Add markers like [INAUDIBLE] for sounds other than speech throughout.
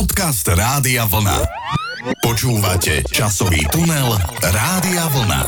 Podcast Rádia Vlna. Počúvate časový tunel Rádia Vlna.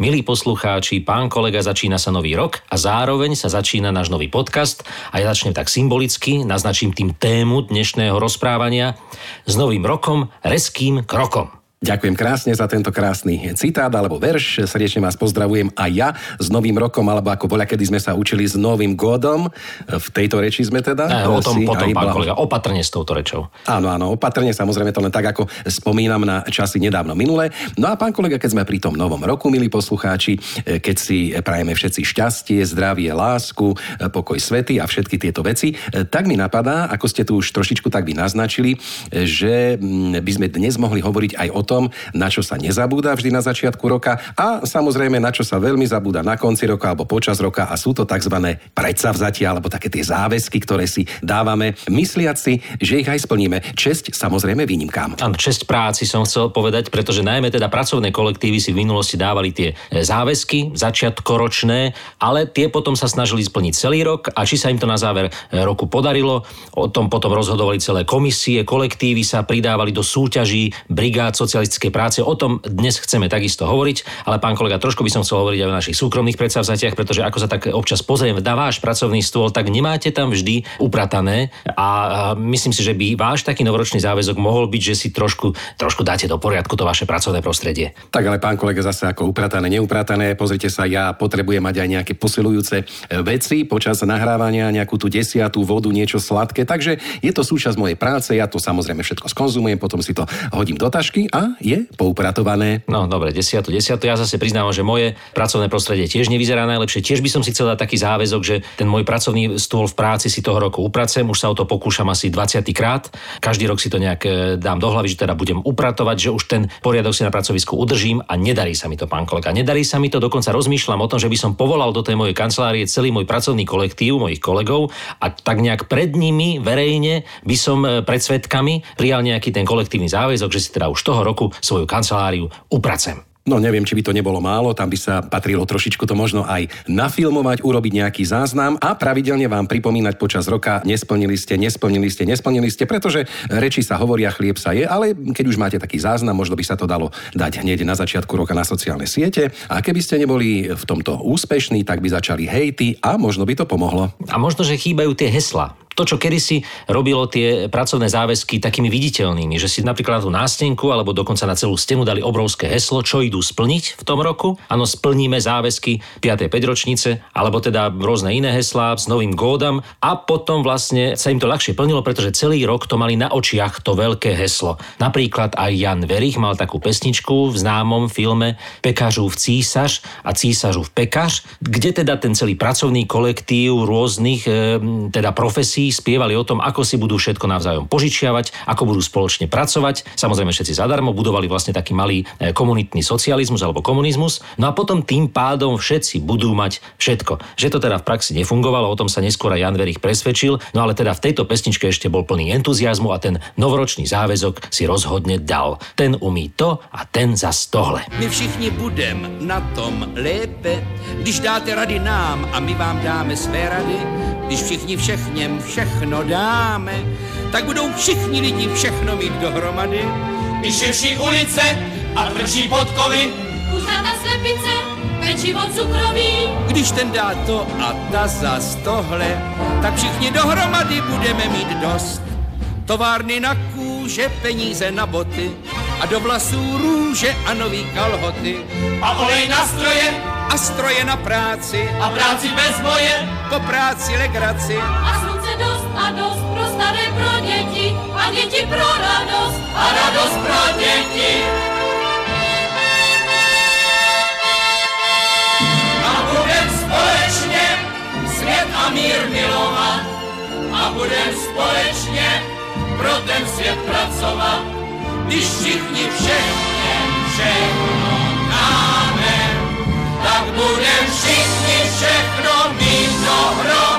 Milí poslucháči, pán kolega, začína sa nový rok a zároveň sa začína náš nový podcast a ja začnem tak symbolicky, naznačím tým tému dnešného rozprávania s novým rokom, reským krokom. Ďakujem krásne za tento krásny citát alebo verš. Srdečne vás pozdravujem aj ja s Novým rokom, alebo ako boľa, kedy sme sa učili s Novým godom. V tejto reči sme teda. Ne, o tom potom, pán bla- kolega, opatrne s touto rečou. Áno, áno, opatrne, samozrejme to len tak, ako spomínam na časy nedávno minulé. No a pán kolega, keď sme pri tom novom roku, milí poslucháči, keď si prajeme všetci šťastie, zdravie, lásku, pokoj svety a všetky tieto veci, tak mi napadá, ako ste tu už trošičku tak by naznačili, že mm, by sme dnes mohli hovoriť aj o tom, na čo sa nezabúda vždy na začiatku roka a samozrejme na čo sa veľmi zabúda na konci roka alebo počas roka a sú to tzv. predsavzatia alebo také tie záväzky, ktoré si dávame, mysliac si, že ich aj splníme. Česť samozrejme výnimkám. Áno, česť práci som chcel povedať, pretože najmä teda pracovné kolektívy si v minulosti dávali tie e, záväzky začiatkoročné, ale tie potom sa snažili splniť celý rok a či sa im to na záver e, roku podarilo, o tom potom rozhodovali celé komisie, kolektívy sa pridávali do súťaží brigád socialistickej práce. O tom dnes chceme takisto hovoriť, ale pán kolega, trošku by som chcel hovoriť aj o našich súkromných predsavzatiach, pretože ako sa tak občas pozriem na váš pracovný stôl, tak nemáte tam vždy upratané a a myslím si, že by váš taký novoročný záväzok mohol byť, že si trošku, trošku dáte do poriadku to vaše pracovné prostredie. Tak ale pán kolega zase ako upratané, neupratané, pozrite sa, ja potrebujem mať aj nejaké posilujúce e, veci počas nahrávania, nejakú tú desiatú vodu, niečo sladké, takže je to súčasť mojej práce, ja to samozrejme všetko skonzumujem, potom si to hodím do tašky a je poupratované. No dobre, desiatu, desiatu. Ja zase priznávam, že moje pracovné prostredie tiež nevyzerá najlepšie. Tiež by som si chcel dať taký záväzok, že ten môj pracovný stôl v práci si toho roku upracem. Už sa o to pokúšam asi 20 krát. Každý rok si to nejak e, dám do hlavy, že teda budem upratovať, že už ten poriadok si na pracovisku udržím a nedarí sa mi to, pán kolega. Nedarí sa mi to, dokonca rozmýšľam o tom, že by som povolal do tej mojej kancelárie celý môj pracovný kolektív, mojich kolegov a tak nejak pred nimi verejne by som e, pred svetkami prijal nejaký ten kolektívny záväzok, že si teda už toho roku svoju kanceláriu upracem. No neviem, či by to nebolo málo, tam by sa patrilo trošičku to možno aj nafilmovať, urobiť nejaký záznam a pravidelne vám pripomínať počas roka, nesplnili ste, nesplnili ste, nesplnili ste, pretože reči sa hovoria, chlieb sa je, ale keď už máte taký záznam, možno by sa to dalo dať hneď na začiatku roka na sociálne siete a keby ste neboli v tomto úspešní, tak by začali hejty a možno by to pomohlo. A možno, že chýbajú tie hesla. To, čo kedysi robilo tie pracovné záväzky takými viditeľnými, že si napríklad na tú nástenku alebo dokonca na celú stenu dali obrovské heslo, čo idú splniť v tom roku. Áno, splníme záväzky 5. 5 ročnice, alebo teda rôzne iné heslá s novým gódam a potom vlastne sa im to ľahšie plnilo, pretože celý rok to mali na očiach to veľké heslo. Napríklad aj Jan Verich mal takú pesničku v známom filme Pekážov císaž a císažov pekaž, kde teda ten celý pracovný kolektív rôznych e, teda profesí spievali o tom, ako si budú všetko navzájom požičiavať, ako budú spoločne pracovať. Samozrejme všetci zadarmo budovali vlastne taký malý e, komunitný socializmus alebo komunizmus. No a potom tým pádom všetci budú mať všetko. Že to teda v praxi nefungovalo, o tom sa neskôr aj Jan Verich presvedčil, no ale teda v tejto pesničke ešte bol plný entuziasmu a ten novoročný záväzok si rozhodne dal. Ten umí to a ten zas tohle. My všichni budem na tom lépe, když dáte rady nám a my vám dáme své rady. Když všichni všechněm všechno dáme, tak budou všichni lidi všechno mít dohromady. Je vší ulice a tvrdší podkovy, Kuřata slepice, pečivo cukroví, Když ten dá to a ta zas tohle, tak všichni dohromady budeme mít dost. Továrny na kůže, peníze na boty a do vlasů růže a nový kalhoty a olej na stroje a stroje na práci, a práci bez boje. po práci legraci. a slunce dost a dost pro staré, pro děti a děti pro radost. A radost pro děti. A budem společně svět a mír milovat. A budem společně pro ten svět pracovat. Když všichni dáme, tak budem všichni všechno mít dohromady.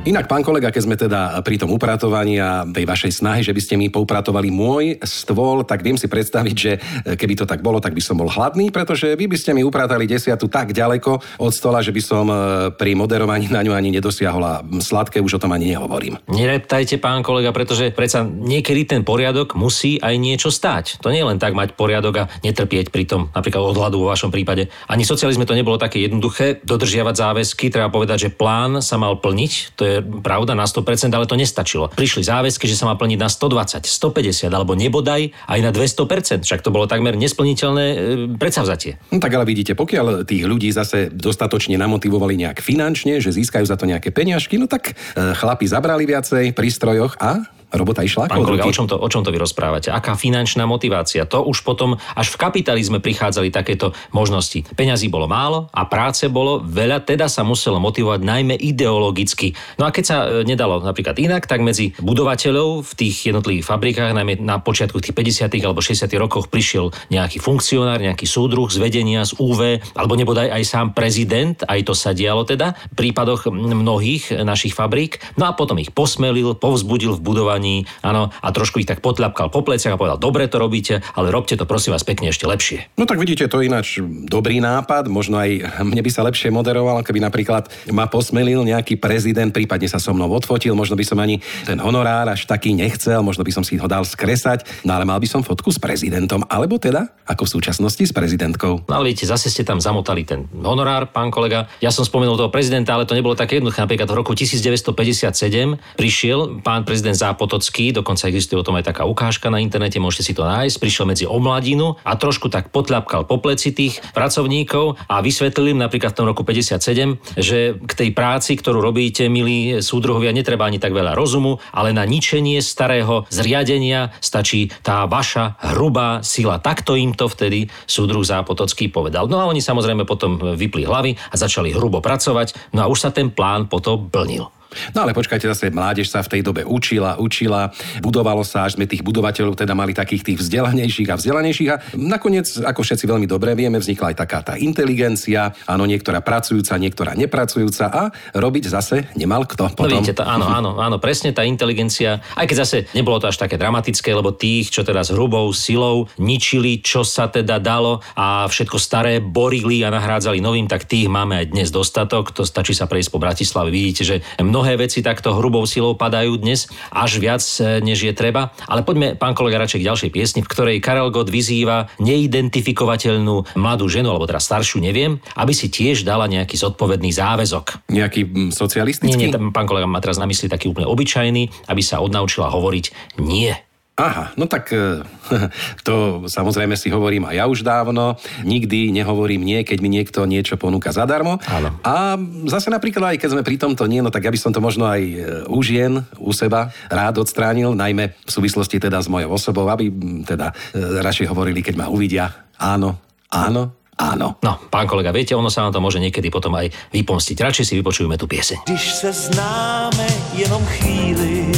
Inak, pán kolega, keď sme teda pri tom upratovaní a tej vašej snahy, že by ste mi poupratovali môj stôl, tak viem si predstaviť, že keby to tak bolo, tak by som bol hladný, pretože vy by ste mi upratali desiatu tak ďaleko od stola, že by som e, pri moderovaní na ňu ani nedosiahol a sladké už o tom ani nehovorím. Nereptajte, pán kolega, pretože predsa niekedy ten poriadok musí aj niečo stáť. To nie je len tak mať poriadok a netrpieť pri tom, napríklad odhľadu vo vašom prípade. Ani socializme to nebolo také jednoduché dodržiavať záväzky, treba povedať, že plán sa mal plniť, to je pravda na 100%, ale to nestačilo. Prišli záväzky, že sa má plniť na 120, 150 alebo nebodaj aj na 200%, však to bolo takmer nesplniteľné e, predsavzatie. No tak ale vidíte, pokiaľ tých ľudí zase dostatočne namotivovali nejak finančne, že získajú za to nejaké peniažky, no tak e, chlapi zabrali viacej pri strojoch a robota išla Pán kolega, o čom, to, o čom to vy rozprávate? Aká finančná motivácia? To už potom až v kapitalizme prichádzali takéto možnosti. Peňazí bolo málo a práce bolo veľa, teda sa muselo motivovať najmä ideologicky. No a keď sa e, nedalo napríklad inak, tak medzi budovateľov v tých jednotlivých fabrikách, najmä na počiatku tých 50. alebo 60. rokoch prišiel nejaký funkcionár, nejaký súdruh z vedenia, z UV, alebo nebodaj aj sám prezident, aj to sa dialo teda, v prípadoch mnohých našich fabrík. No a potom ich posmelil, povzbudil v budovaní kampani, áno, a trošku ich tak potľapkal po pleciach a povedal, dobre to robíte, ale robte to prosím vás pekne ešte lepšie. No tak vidíte, to je ináč dobrý nápad, možno aj mne by sa lepšie moderoval, keby napríklad ma posmelil nejaký prezident, prípadne sa so mnou odfotil, možno by som ani ten honorár až taký nechcel, možno by som si ho dal skresať, no ale mal by som fotku s prezidentom, alebo teda, ako v súčasnosti s prezidentkou. No ale viete, zase ste tam zamotali ten honorár, pán kolega. Ja som spomenul toho prezidenta, ale to nebolo také jednoduché. Napríklad v roku 1957 prišiel pán prezident Západ Potocký, dokonca existuje o tom aj taká ukážka na internete, môžete si to nájsť, prišiel medzi omladinu a trošku tak potľapkal po pleci tých pracovníkov a vysvetlil im napríklad v tom roku 57, že k tej práci, ktorú robíte, milí súdruhovia, netreba ani tak veľa rozumu, ale na ničenie starého zriadenia stačí tá vaša hrubá sila. Takto im to vtedy súdruh Zápotocký povedal. No a oni samozrejme potom vypli hlavy a začali hrubo pracovať, no a už sa ten plán potom plnil. No ale počkajte, zase mládež sa v tej dobe učila, učila, budovalo sa, až sme tých budovateľov teda mali takých tých vzdelanejších a vzdelanejších a nakoniec, ako všetci veľmi dobre vieme, vznikla aj taká tá inteligencia, áno, niektorá pracujúca, niektorá nepracujúca a robiť zase nemal kto no potom. No vidíte, to, áno, áno, áno, presne tá inteligencia, aj keď zase nebolo to až také dramatické, lebo tých, čo teda s hrubou silou ničili, čo sa teda dalo a všetko staré borili a nahrádzali novým, tak tých máme aj dnes dostatok. To stačí sa prejsť po Bratislave. Vidíte, že mnoho mnohé veci takto hrubou silou padajú dnes, až viac e, než je treba. Ale poďme, pán kolega, radšej k ďalšej piesni, v ktorej Karel Gott vyzýva neidentifikovateľnú mladú ženu, alebo teda staršiu, neviem, aby si tiež dala nejaký zodpovedný záväzok. Nejaký socialistický? Nie, nie, pán kolega má teraz na mysli taký úplne obyčajný, aby sa odnaučila hovoriť nie. Aha, no tak e, [LAUGHS] to samozrejme si hovorím aj ja už dávno. Nikdy nehovorím nie, keď mi niekto niečo ponúka zadarmo. Áno. A zase napríklad aj keď sme pri tomto nie, no tak ja by som to možno aj e, u žien, u seba rád odstránil, najmä v súvislosti teda s mojou osobou, aby teda e, radšej hovorili, keď ma uvidia. Áno, áno, áno. No, pán kolega, viete, ono sa vám to môže niekedy potom aj vypomstiť. Radšej si vypočujeme tú pieseň. Když se známe jenom chvíli,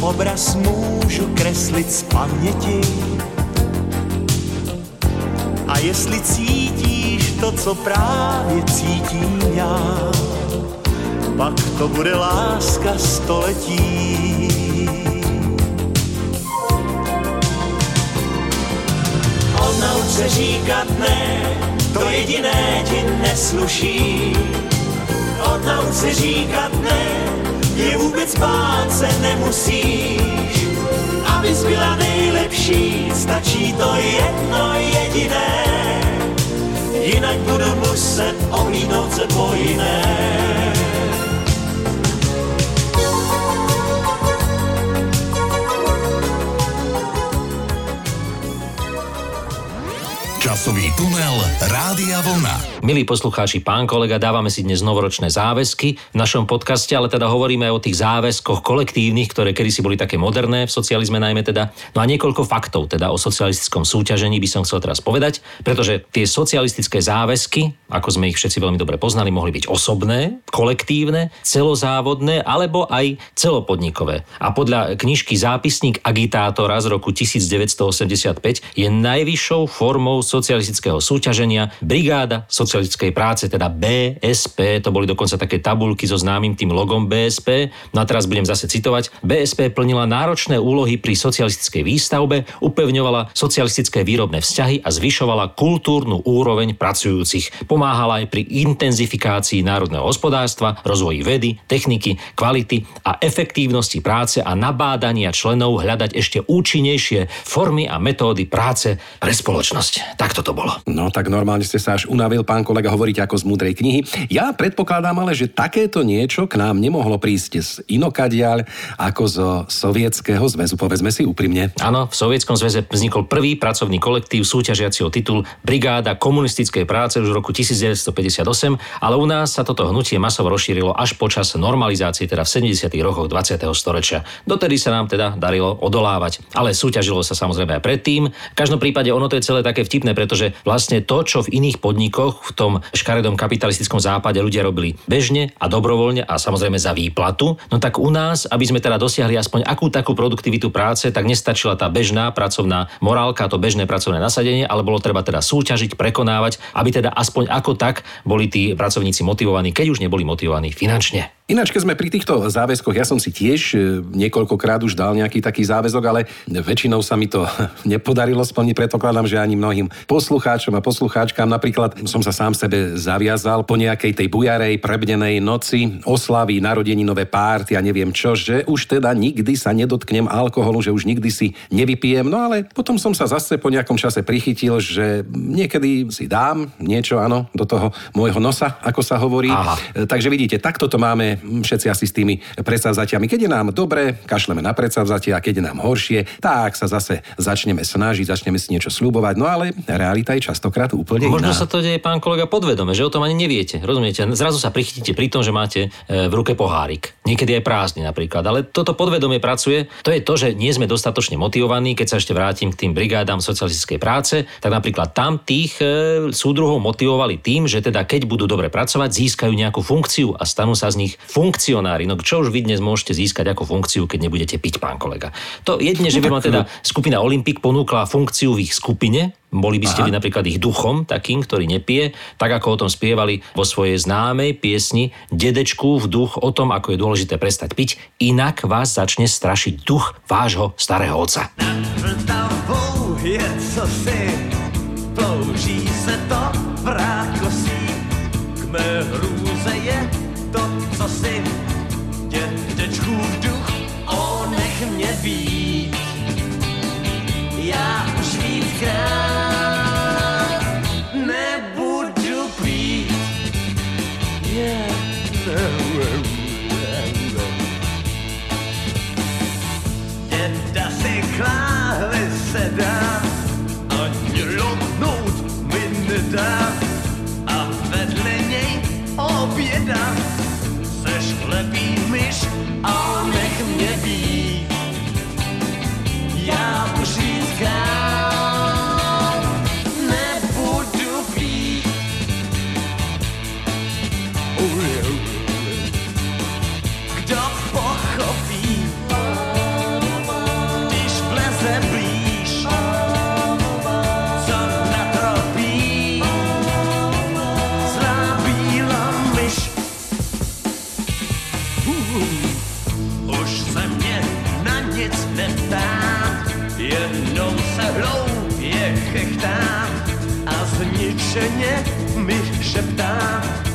obraz můžu kreslit z paměti. A jestli cítíš to, co právě cítím já, pak to bude láska století. Odnauč se říkat ne, to jediné ti nesluší. Odnauč se říkat ne, je vůbec bát se nemusíš, abys byla nejlepší, stačí to jedno jediné, jinak budu muset ohlídnout se po jiné. Časový tunel Rádia Vlna. Milí poslucháči, pán kolega, dávame si dnes novoročné záväzky v našom podcaste, ale teda hovoríme o tých záväzkoch kolektívnych, ktoré kedysi boli také moderné, v socializme najmä teda. No a niekoľko faktov teda o socialistickom súťažení by som chcel teraz povedať, pretože tie socialistické záväzky, ako sme ich všetci veľmi dobre poznali, mohli byť osobné, kolektívne, celozávodné alebo aj celopodnikové. A podľa knižky Zápisník agitátora z roku 1985 je najvyššou formou socialistického socialistického súťaženia Brigáda socialistickej práce, teda BSP, to boli dokonca také tabulky so známym tým logom BSP. No a teraz budem zase citovať. BSP plnila náročné úlohy pri socialistickej výstavbe, upevňovala socialistické výrobné vzťahy a zvyšovala kultúrnu úroveň pracujúcich. Pomáhala aj pri intenzifikácii národného hospodárstva, rozvoji vedy, techniky, kvality a efektívnosti práce a nabádania členov hľadať ešte účinnejšie formy a metódy práce pre spoločnosť. Takto to bolo. No tak normálne ste sa až unavil, pán kolega, hovoriť ako z múdrej knihy. Ja predpokladám ale, že takéto niečo k nám nemohlo prísť z inokadiaľ ako zo Sovietskeho zväzu, povedzme si úprimne. Áno, v Sovietskom zväze vznikol prvý pracovný kolektív súťažiaci o titul Brigáda komunistickej práce už v roku 1958, ale u nás sa toto hnutie masovo rozšírilo až počas normalizácie, teda v 70. rokoch 20. storočia. Dotedy sa nám teda darilo odolávať, ale súťažilo sa samozrejme aj predtým. V každom prípade ono to je celé také vtipné, pretože vlastne to, čo v iných podnikoch v tom škaredom kapitalistickom západe ľudia robili bežne a dobrovoľne a samozrejme za výplatu, no tak u nás, aby sme teda dosiahli aspoň akú takú produktivitu práce, tak nestačila tá bežná pracovná morálka, to bežné pracovné nasadenie, ale bolo treba teda súťažiť, prekonávať, aby teda aspoň ako tak boli tí pracovníci motivovaní, keď už neboli motivovaní finančne. Ináč, keď sme pri týchto záväzkoch, ja som si tiež e, niekoľkokrát už dal nejaký taký záväzok, ale väčšinou sa mi to [LAUGHS] nepodarilo splniť. Predpokladám, že ani mnohým poslucháčom a poslucháčkám napríklad som sa sám sebe zaviazal po nejakej tej bujarej, prebdenej noci, oslavy, narodeninové párty a neviem čo, že už teda nikdy sa nedotknem alkoholu, že už nikdy si nevypijem. No ale potom som sa zase po nejakom čase prichytil, že niekedy si dám niečo, áno, do toho môjho nosa, ako sa hovorí. Aha. E, Takže vidíte, takto to máme všetci asi s tými predsavzatiami. Keď je nám dobre, kašleme na predsavzatie a keď je nám horšie, tak sa zase začneme snažiť, začneme si niečo slúbovať. No ale realita je častokrát úplne Možno iná. sa to deje, pán kolega, podvedome, že o tom ani neviete. Rozumiete? Zrazu sa prichytíte pri tom, že máte e, v ruke pohárik. Niekedy aj prázdny napríklad. Ale toto podvedomie pracuje. To je to, že nie sme dostatočne motivovaní. Keď sa ešte vrátim k tým brigádám socialistickej práce, tak napríklad tam tých e, súdruhov motivovali tým, že teda keď budú dobre pracovať, získajú nejakú funkciu a stanú sa z nich funkcionári. No čo už vy dnes môžete získať ako funkciu, keď nebudete piť, pán kolega? To jedine, že by vám teda skupina Olympik ponúkla funkciu v ich skupine, boli by ste vy napríklad ich duchom, takým, ktorý nepije, tak ako o tom spievali vo svojej známej piesni Dedečku v duch o tom, ako je dôležité prestať piť, inak vás začne strašiť duch vášho starého. Vltavou je cosi, plouží se to v rákosí. K mé hrůze víckrát nebudu pít. Yeah. Děda si kláhli se dá, ani lopnout mi nedá. A vedle něj oběda, seš chlepý myš a milczenie, my szeptamy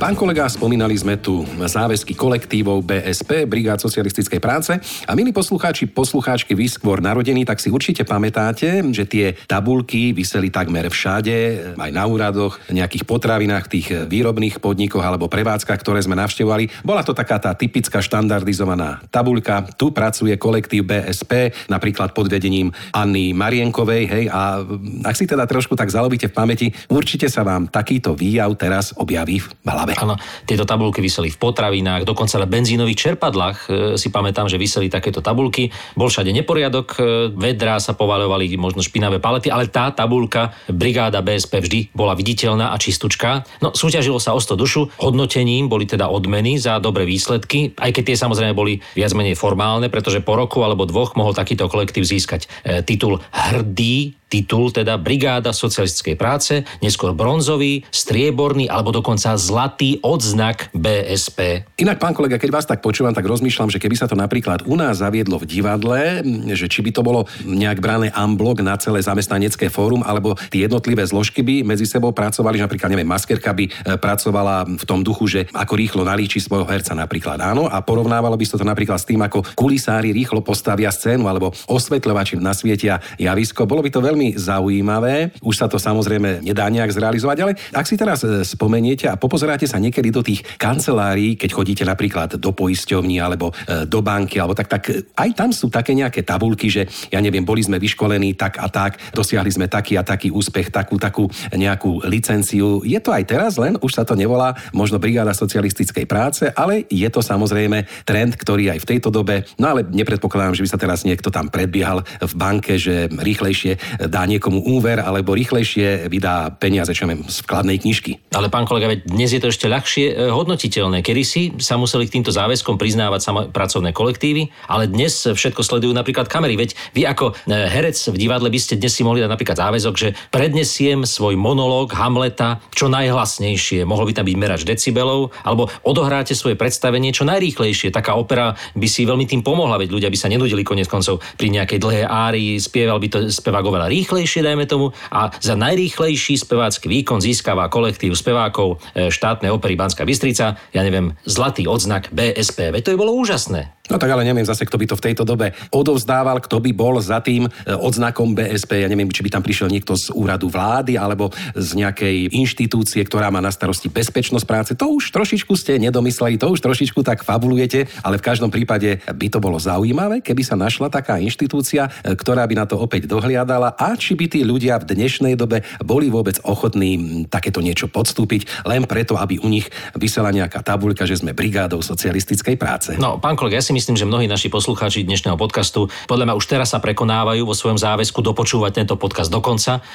Pán kolega, spomínali sme tu záväzky kolektívov BSP, Brigád socialistickej práce. A milí poslucháči, poslucháčky, vy skôr narodení, tak si určite pamätáte, že tie tabulky vyseli takmer všade, aj na úradoch, nejakých potravinách, tých výrobných podnikoch alebo prevádzkach, ktoré sme navštevovali. Bola to taká tá typická štandardizovaná tabuľka. Tu pracuje kolektív BSP, napríklad pod vedením Anny Marienkovej, hej, a ak si teda trošku tak zalobíte v pamäti, určite sa vám takýto výjav teraz objaví v hlave. Hlave. Áno, tieto tabulky vyseli v potravinách, dokonca na benzínových čerpadlách e, si pamätám, že vyseli takéto tabulky. Bol všade neporiadok, e, vedrá sa povalovali možno špinavé palety, ale tá tabulka brigáda BSP vždy bola viditeľná a čistúčka. No, súťažilo sa o 100 dušu, hodnotením boli teda odmeny za dobré výsledky, aj keď tie samozrejme boli viac menej formálne, pretože po roku alebo dvoch mohol takýto kolektív získať e, titul hrdý titul, teda Brigáda socialistickej práce, neskôr bronzový, strieborný alebo dokonca zlatý odznak BSP. Inak, pán kolega, keď vás tak počúvam, tak rozmýšľam, že keby sa to napríklad u nás zaviedlo v divadle, že či by to bolo nejak brané amblok na celé zamestnanecké fórum, alebo tie jednotlivé zložky by medzi sebou pracovali, že napríklad, neviem, maskerka by e, pracovala v tom duchu, že ako rýchlo nalíči svojho herca napríklad, áno, a porovnávalo by sa to napríklad s tým, ako kulisári rýchlo postavia scénu, alebo osvetľovači nasvietia javisko. Bolo by to veľmi veľmi zaujímavé. Už sa to samozrejme nedá nejak zrealizovať, ale ak si teraz e, spomeniete a popozeráte sa niekedy do tých kancelárií, keď chodíte napríklad do poisťovní alebo e, do banky, alebo tak, tak aj tam sú také nejaké tabulky, že ja neviem, boli sme vyškolení tak a tak, dosiahli sme taký a taký úspech, takú, takú nejakú licenciu. Je to aj teraz, len už sa to nevolá možno brigáda socialistickej práce, ale je to samozrejme trend, ktorý aj v tejto dobe, no ale nepredpokladám, že by sa teraz niekto tam predbiehal v banke, že rýchlejšie dá niekomu úver alebo rýchlejšie vydá peniaze, čo z vkladnej knižky. Ale pán kolega, veď dnes je to ešte ľahšie e, hodnotiteľné. Kedy si sa museli k týmto záväzkom priznávať samo pracovné kolektívy, ale dnes všetko sledujú napríklad kamery. Veď vy ako e, herec v divadle by ste dnes si mohli dať napríklad záväzok, že prednesiem svoj monológ Hamleta čo najhlasnejšie. Mohol by tam byť merač decibelov, alebo odohráte svoje predstavenie čo najrýchlejšie. Taká opera by si veľmi tým pomohla, veď ľudia by sa nenudili konec koncov pri nejakej dlhej árii, spieval by to spevák oveľa rýchlejšie, dajme tomu, a za najrýchlejší spevácky výkon získava kolektív spevákov e, štátnej opery Banská Bystrica, ja neviem, zlatý odznak BSP. To by bolo úžasné. No tak ale neviem zase, kto by to v tejto dobe odovzdával, kto by bol za tým e, odznakom BSP. Ja neviem, či by tam prišiel niekto z úradu vlády alebo z nejakej inštitúcie, ktorá má na starosti bezpečnosť práce. To už trošičku ste nedomysleli, to už trošičku tak fabulujete, ale v každom prípade by to bolo zaujímavé, keby sa našla taká inštitúcia, e, ktorá by na to opäť dohliadala a či by tí ľudia v dnešnej dobe boli vôbec ochotní takéto niečo podstúpiť, len preto, aby u nich vysela nejaká tabuľka, že sme brigádou socialistickej práce. No, pán kolega, ja si myslím, že mnohí naši poslucháči dnešného podcastu podľa mňa už teraz sa prekonávajú vo svojom záväzku dopočúvať tento podcast do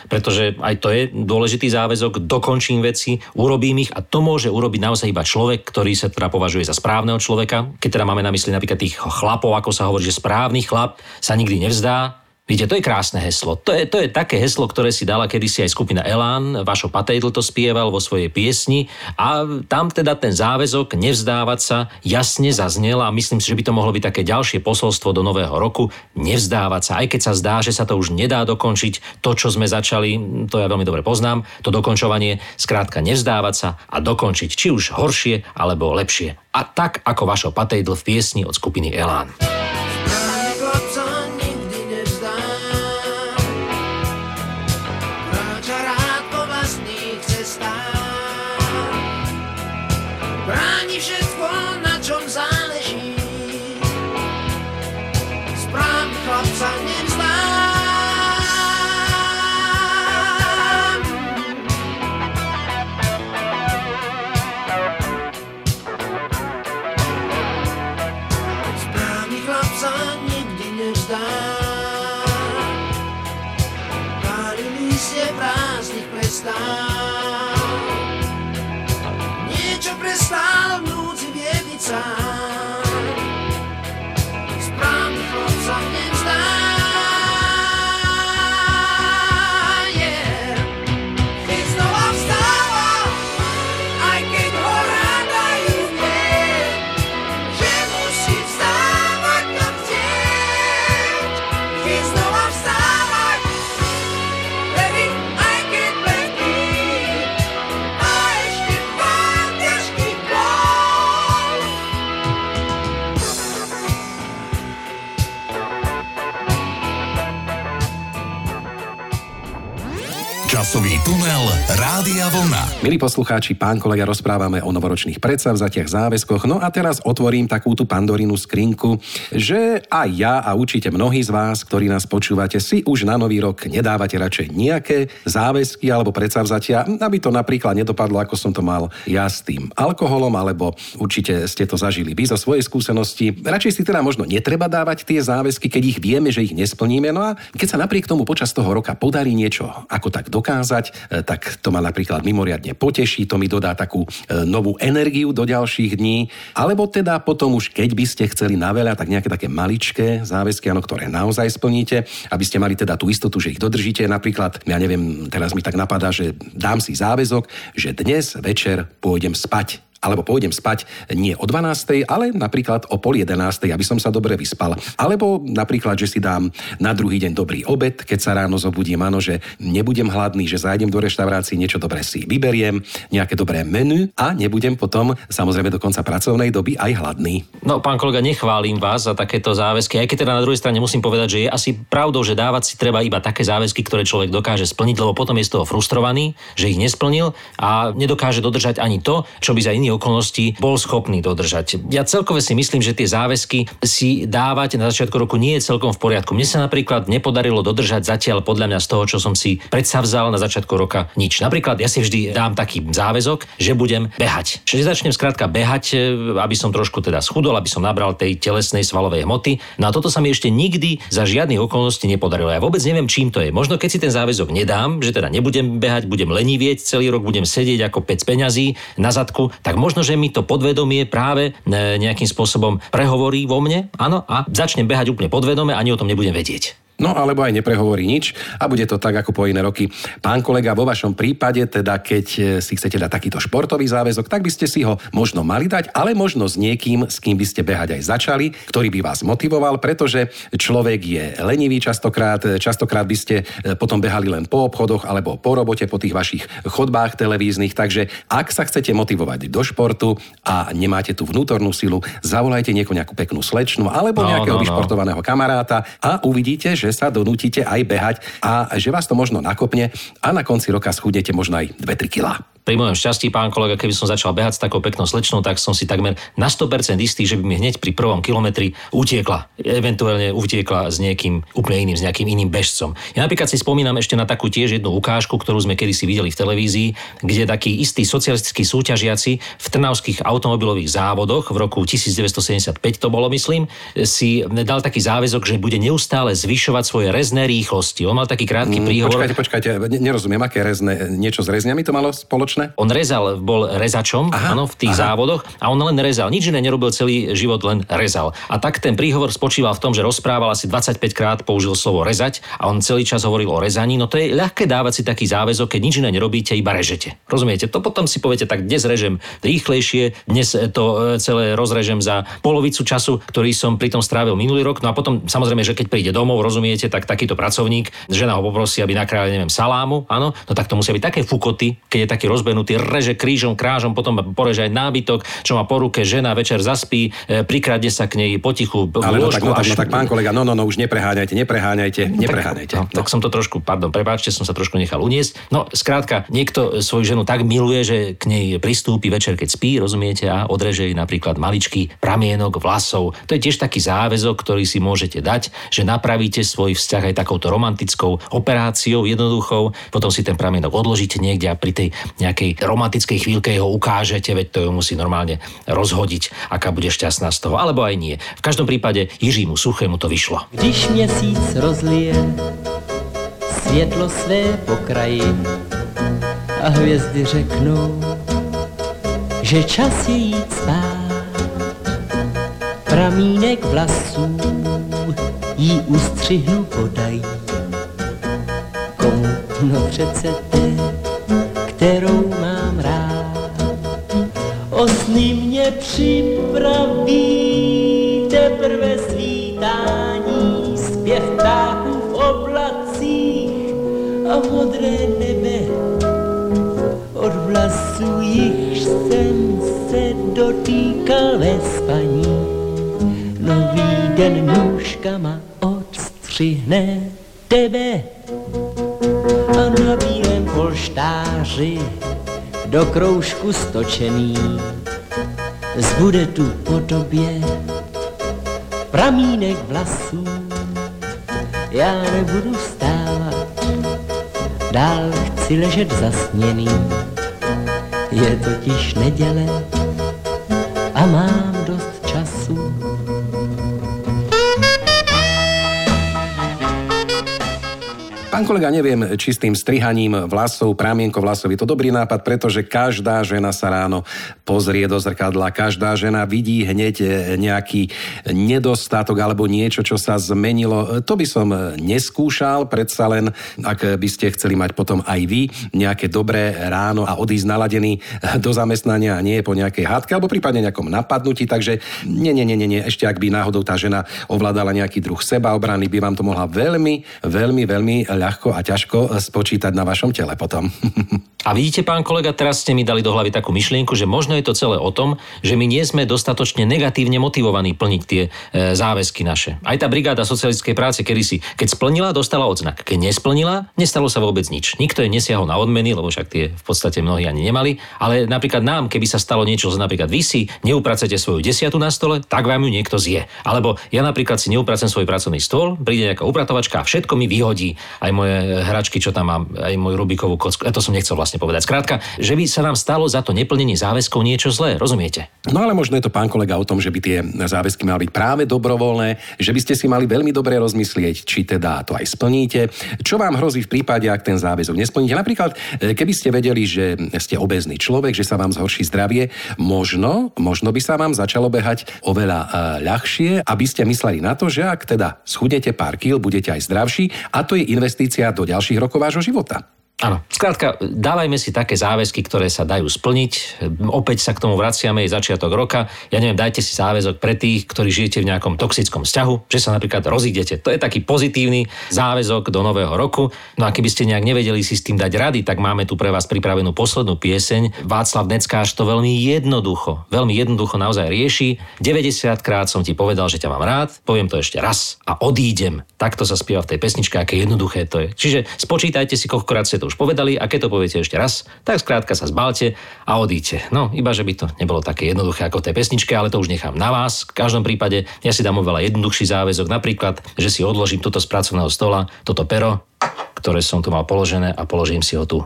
pretože aj to je dôležitý záväzok, dokončím veci, urobím ich a to môže urobiť naozaj iba človek, ktorý sa teda považuje za správneho človeka. Keď teda máme na mysli napríklad tých chlapov, ako sa hovorí, že správny chlap sa nikdy nevzdá, Viete, to je krásne heslo. To je, to je také heslo, ktoré si dala kedysi aj skupina Elán, Vašo Patejdl to spieval vo svojej piesni a tam teda ten záväzok nevzdávať sa jasne zaznel a myslím si, že by to mohlo byť také ďalšie posolstvo do nového roku. Nevzdávať sa, aj keď sa zdá, že sa to už nedá dokončiť, to, čo sme začali, to ja veľmi dobre poznám, to dokončovanie, skrátka nevzdávať sa a dokončiť či už horšie alebo lepšie. A tak ako Vašo Patejdl v piesni od skupiny Elán. Správny chlapca nevzdá. Časový tunel Rádia Vlna. Milí poslucháči, pán kolega, rozprávame o novoročných predsavzatiach, záväzkoch. No a teraz otvorím takú tú pandorinu skrinku, že aj ja a určite mnohí z vás, ktorí nás počúvate, si už na nový rok nedávate radšej nejaké záväzky alebo predsavzatia, aby to napríklad nedopadlo, ako som to mal ja s tým alkoholom, alebo určite ste to zažili vy zo svojej skúsenosti. Radšej si teda možno netreba dávať tie záväzky, keď ich vieme, že ich nesplníme. No a keď sa napriek tomu počas toho roka podarí niečo ako tak dokázať, e, tak to ma napríklad mimoriadne poteší, to mi dodá takú e, novú energiu do ďalších dní. Alebo teda potom už, keď by ste chceli na veľa, tak nejaké také maličké záväzky, áno, ktoré naozaj splníte, aby ste mali teda tú istotu, že ich dodržíte. Napríklad, ja neviem, teraz mi tak napadá, že dám si záväzok, že dnes večer pôjdem spať alebo pôjdem spať nie o 12, ale napríklad o pol 11, aby som sa dobre vyspal. Alebo napríklad, že si dám na druhý deň dobrý obed, keď sa ráno zobudím, áno, že nebudem hladný, že zájdem do reštaurácie, niečo dobré si vyberiem, nejaké dobré menu a nebudem potom samozrejme do konca pracovnej doby aj hladný. No, pán kolega, nechválim vás za takéto záväzky, aj keď teda na druhej strane musím povedať, že je asi pravdou, že dávať si treba iba také záväzky, ktoré človek dokáže splniť, lebo potom je z toho frustrovaný, že ich nesplnil a nedokáže dodržať ani to, čo by za iný okolností bol schopný dodržať. Ja celkové si myslím, že tie záväzky si dávať na začiatku roku nie je celkom v poriadku. Mne sa napríklad nepodarilo dodržať zatiaľ podľa mňa z toho, čo som si predsavzal na začiatku roka nič. Napríklad ja si vždy dám taký záväzok, že budem behať. Čiže začnem skrátka behať, e, aby som trošku teda schudol, aby som nabral tej telesnej svalovej hmoty. No a toto sa mi ešte nikdy za žiadnych okolností nepodarilo. Ja vôbec neviem, čím to je. Možno keď si ten záväzok nedám, že teda nebudem behať, budem lenivieť celý rok, budem sedieť ako 5 peňazí na zadku, tak možno, že mi to podvedomie práve e, nejakým spôsobom prehovorí vo mne, áno, a začnem behať úplne podvedome, ani o tom nebudem vedieť. No alebo aj neprehovorí nič a bude to tak ako po iné roky. Pán kolega, vo vašom prípade, teda keď e, si chcete dať takýto športový záväzok, tak by ste si ho možno mali dať, ale možno s niekým, s kým by ste behať aj začali, ktorý by vás motivoval, pretože človek je lenivý častokrát, častokrát by ste e, potom behali len po obchodoch alebo po robote, po tých vašich chodbách televíznych, takže ak sa chcete motivovať do športu a nemáte tú vnútornú silu, zavolajte niekoho nejakú peknú slečnu alebo No, nejakého no, no. vyšportovaného kamaráta a uvidíte, že sa donútite aj behať a že vás to možno nakopne a na konci roka schudnete možno aj 2-3 kilá. Pri mojom šťastí, pán kolega, keby som začal behať s takou peknou slečnou, tak som si takmer na 100% istý, že by mi hneď pri prvom kilometri utiekla. Eventuálne utiekla s niekým úplne iným, s nejakým iným bežcom. Ja napríklad si spomínam ešte na takú tiež jednu ukážku, ktorú sme kedysi videli v televízii, kde takí istí socialistickí súťažiaci v trnavských automobilových závodoch v roku 1975 to bolo, myslím, si dal taký záväzok, že bude neustále zvyšovať svoje rezné rýchlosti. On mal taký krátky príhovor. Počkajte, počkajte, ne- nerozumiem, aké rezne, niečo s rezňami to malo spoločné? On rezal, bol rezačom Aha, áno, v tých aha. závodoch a on len rezal. Nič iné nerobil celý život, len rezal. A tak ten príhovor spočíval v tom, že rozprával asi 25 krát, použil slovo rezať a on celý čas hovoril o rezaní. No to je ľahké dávať si taký záväzok, keď nič iné nerobíte, iba režete. Rozumiete? To potom si poviete, tak dnes režem rýchlejšie, dnes to e, celé rozrežem za polovicu času, ktorý som pri tom strávil minulý rok. No a potom samozrejme, že keď príde domov, rozumiete, tak takýto pracovník, žena ho poprosí, aby nakrájal, neviem, salámu, áno, no tak to musia byť také fukoty, keď je taký rozbenutý, reže krížom, krážom, potom poreže aj nábytok, čo má po ruke žena, večer zaspí, e, prikradne sa k nej potichu, Ale no tak, no, tak, no tak, pán kolega, no, no, no, už nepreháňajte, nepreháňajte, nepreháňajte. No, tak som to trošku, pardon, prepáčte, som sa trošku nechal uniesť. No, skrátka, niekto svoju ženu tak miluje, že k nej pristúpi večer, keď spí, rozumiete, a odreže jej napríklad maličký pramienok vlasov. To je tiež taký záväzok, ktorý si môžete dať, že napravíte svoj vzťah aj takouto romantickou operáciou jednoduchou, potom si ten pramienok odložíte niekde a pri tej nejakej romantickej chvíľke ho ukážete, veď to ju musí normálne rozhodiť, aká bude šťastná z toho, alebo aj nie. V každom prípade Jiřímu Suchému to vyšlo. Když měsíc rozlije světlo své pokraji a hvězdy řeknou, že čas je jít spát. Pramínek vlasů jí ustřihnu podají. Komu? No přece té, kterou mám rád. O sny mě připraví teprve svítání, zpěv ptáků v oblacích a modré nebe. Od vlasů již jsem se dotýkal ve spaní. Nový den nůžkama odstřihne tebe do kroužku stočený. Zbude tu po tobě pramínek vlasů. Já nebudu stávat, dál chci ležet zasněný. Je totiž neděle a mám dost Pán kolega, neviem, či s tým strihaním vlasov, prámienko vlasov je to dobrý nápad, pretože každá žena sa ráno pozrie do zrkadla, každá žena vidí hneď nejaký nedostatok alebo niečo, čo sa zmenilo. To by som neskúšal, predsa len, ak by ste chceli mať potom aj vy nejaké dobré ráno a odísť naladený do zamestnania a nie po nejakej hádke alebo prípadne nejakom napadnutí, takže nie, nie, nie, nie. ešte ak by náhodou tá žena ovládala nejaký druh sebaobrany, by vám to mohla veľmi, veľmi, veľmi ľahko a ťažko spočítať na vašom tele potom. [LAUGHS] A vidíte, pán kolega, teraz ste mi dali do hlavy takú myšlienku, že možno je to celé o tom, že my nie sme dostatočne negatívne motivovaní plniť tie e, záväzky naše. Aj tá brigáda socialistickej práce kedysi, keď splnila, dostala odznak. Keď nesplnila, nestalo sa vôbec nič. Nikto jej nesiahol na odmeny, lebo však tie v podstate mnohí ani nemali. Ale napríklad nám, keby sa stalo niečo, že napríklad vy si neupracete svoju desiatu na stole, tak vám ju niekto zje. Alebo ja napríklad si neupracem svoj pracovný stôl, príde nejaká upratovačka a všetko mi vyhodí. Aj moje hračky, čo tam mám, aj môj Rubikovú kocku. Ja to som nechcel vlastne povedať. Skrátka, že by sa nám stalo za to neplnenie záväzkov niečo zlé, rozumiete? No ale možno je to pán kolega o tom, že by tie záväzky mali byť práve dobrovoľné, že by ste si mali veľmi dobre rozmyslieť, či teda to aj splníte. Čo vám hrozí v prípade, ak ten záväzok nesplníte? Napríklad, e, keby ste vedeli, že ste obezný človek, že sa vám zhorší zdravie, možno, možno by sa vám začalo behať oveľa e, ľahšie, aby ste mysleli na to, že ak teda schudnete pár kil, budete aj zdravší a to je investícia do ďalších rokov vášho života. Áno, skrátka, dávajme si také záväzky, ktoré sa dajú splniť. Opäť sa k tomu vraciame, je začiatok roka. Ja neviem, dajte si záväzok pre tých, ktorí žijete v nejakom toxickom vzťahu, že sa napríklad rozídete. To je taký pozitívny záväzok do nového roku. No a keby ste nejak nevedeli si s tým dať rady, tak máme tu pre vás pripravenú poslednú pieseň. Václav Neckáš to veľmi jednoducho, veľmi jednoducho naozaj rieši. 90 krát som ti povedal, že ťa mám rád, poviem to ešte raz a odídem. Takto sa spieva v tej pesničke, aké jednoduché to je. Čiže spočítajte si, koľkokrát ste to už povedali a keď to poviete ešte raz, tak skrátka sa zbalte a odíte. No, iba že by to nebolo také jednoduché ako tej pesničke, ale to už nechám na vás. V každom prípade ja si dám oveľa jednoduchší záväzok, napríklad, že si odložím toto z pracovného stola, toto pero, ktoré som tu mal položené a položím si ho tu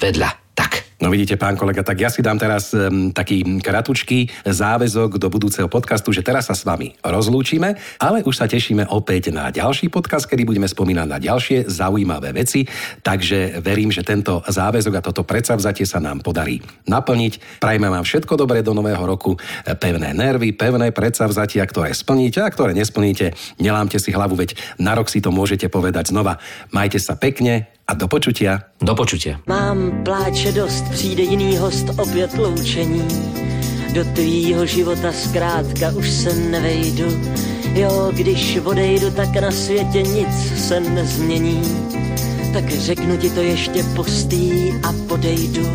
vedľa. Tak. No vidíte, pán kolega, tak ja si dám teraz um, taký kratučký záväzok do budúceho podcastu, že teraz sa s vami rozlúčime, ale už sa tešíme opäť na ďalší podcast, kedy budeme spomínať na ďalšie zaujímavé veci, takže verím, že tento záväzok a toto predsavzatie sa nám podarí naplniť. Prajme vám všetko dobré do nového roku, pevné nervy, pevné predsavzatia, ktoré splníte a ktoré nesplníte. Nelámte si hlavu, veď na rok si to môžete povedať znova. Majte sa pekne, a do počutia. Do počutia. Mám pláče dost, přijde jiný host, opět loučení. Do tvýho života zkrátka už se nevejdu. Jo, když odejdu, tak na světě nic se nezmění. Tak řeknu ti to ještě postý a podejdu.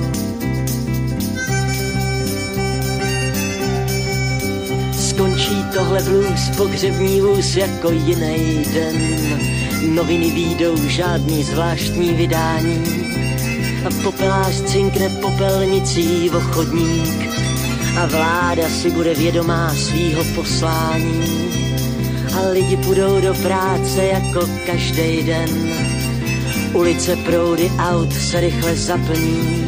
Skončí tohle blues, pohřební vůz jako jiný den. Noviny výjdou, žádný zvláštní vydání. A popelář cinkne popelnicí v chodník. A vláda si bude vědomá svýho poslání. A lidi půjdou do práce jako každý den. Ulice proudy aut se rychle zaplní.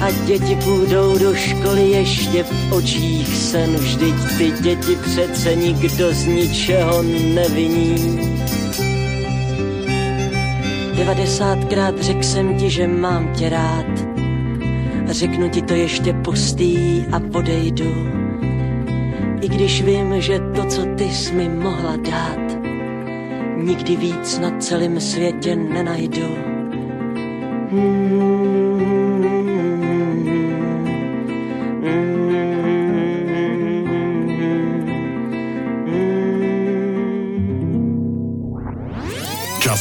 A děti půjdou do školy ještě v očích sen. Vždyť ty děti přece nikdo z ničeho neviní. 90krát řekl jsem ti, že mám tě rád. Řeknu ti to ještě pustý a odejdu. I když vím, že to, co ty jsi mi mohla dát, nikdy víc na celém světě nenajdu.